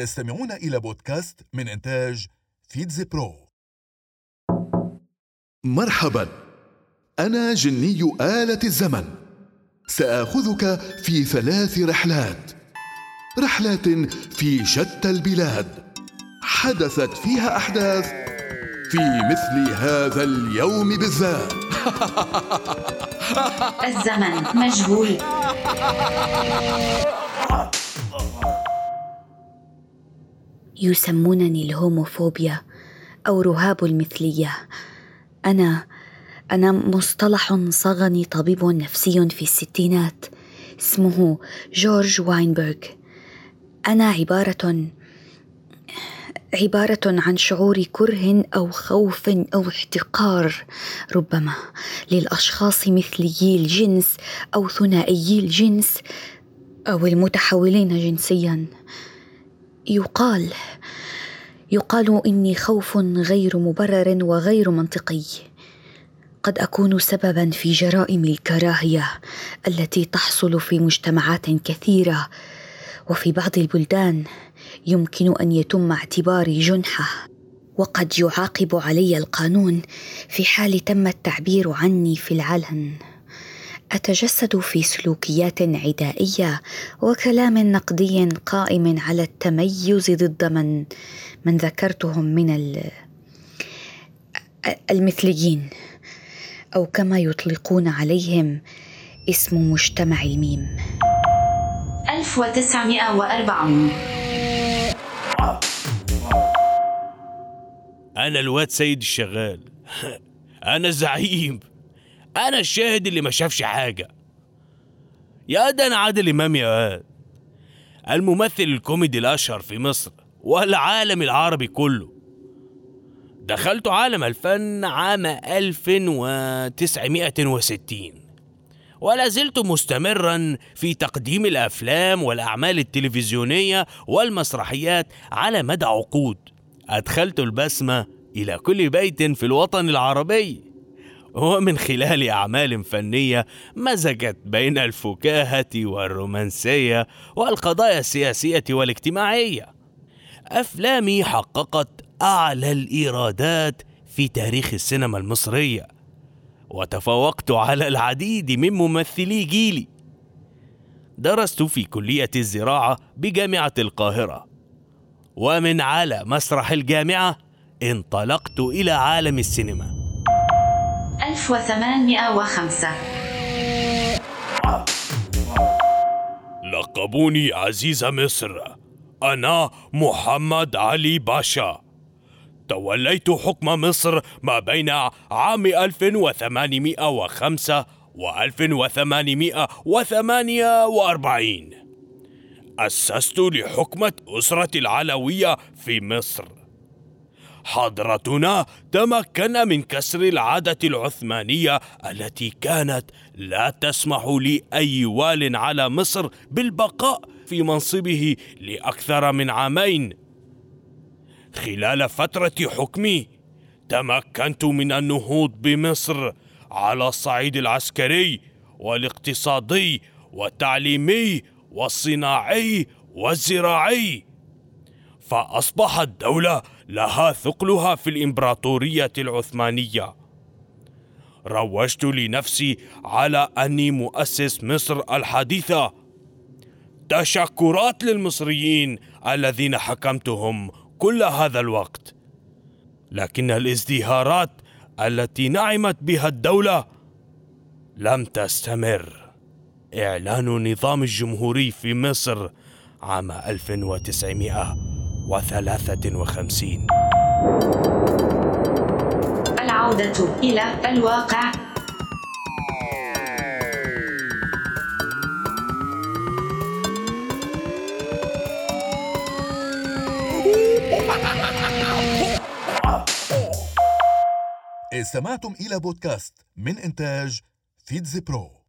تستمعون إلى بودكاست من إنتاج فيتز برو. مرحبا. أنا جني آلة الزمن. سآخذك في ثلاث رحلات. رحلات في شتى البلاد. حدثت فيها أحداث في مثل هذا اليوم بالذات. الزمن مجهول. يسمونني الهوموفوبيا أو رهاب المثلية. أنا أنا مصطلح صاغني طبيب نفسي في الستينات اسمه جورج واينبرغ. أنا عبارة عبارة عن شعور كره أو خوف أو احتقار ربما للأشخاص مثليي الجنس أو ثنائيي الجنس أو المتحولين جنسيا. يقال يقال إني خوف غير مبرر وغير منطقي. قد أكون سببا في جرائم الكراهية التي تحصل في مجتمعات كثيرة وفي بعض البلدان يمكن أن يتم اعتباري جنحة. وقد يعاقب علي القانون في حال تم التعبير عني في العلن. أتجسد في سلوكيات عدائية وكلام نقدي قائم على التميز ضد من من ذكرتهم من المثليين أو كما يطلقون عليهم اسم مجتمع الميم 1940 أنا الواد سيد الشغال. أنا الزعيم أنا الشاهد اللي ما شافش حاجة. يا ده أنا عادل إمام يا واد الممثل الكوميدي الأشهر في مصر والعالم العربي كله. دخلت عالم الفن عام 1960 ولا زلت مستمرا في تقديم الأفلام والأعمال التلفزيونية والمسرحيات على مدى عقود. أدخلت البسمة إلى كل بيت في الوطن العربي. ومن خلال أعمال فنية مزجت بين الفكاهة والرومانسية والقضايا السياسية والاجتماعية. أفلامي حققت أعلى الإيرادات في تاريخ السينما المصرية وتفوقت على العديد من ممثلي جيلي. درست في كلية الزراعة بجامعة القاهرة ومن على مسرح الجامعة انطلقت إلى عالم السينما. 1805 لقبوني عزيز مصر. أنا محمد علي باشا. توليت حكم مصر ما بين عام 1805 و 1848 أسست لحكمة أسرة العلوية في مصر. حضرتنا تمكن من كسر العادة العثمانية التي كانت لا تسمح لأي وال على مصر بالبقاء في منصبه لأكثر من عامين. خلال فترة حكمي تمكنت من النهوض بمصر على الصعيد العسكري والاقتصادي والتعليمي والصناعي والزراعي فأصبحت الدولة لها ثقلها في الإمبراطورية العثمانية. روجت لنفسي على أني مؤسس مصر الحديثة. تشكرات للمصريين الذين حكمتهم كل هذا الوقت. لكن الازدهارات التي نعمت بها الدولة لم تستمر. إعلان نظام الجمهوري في مصر عام 1953 العودة إلى الواقع. استمعتم إلى بودكاست من إنتاج فيتز برو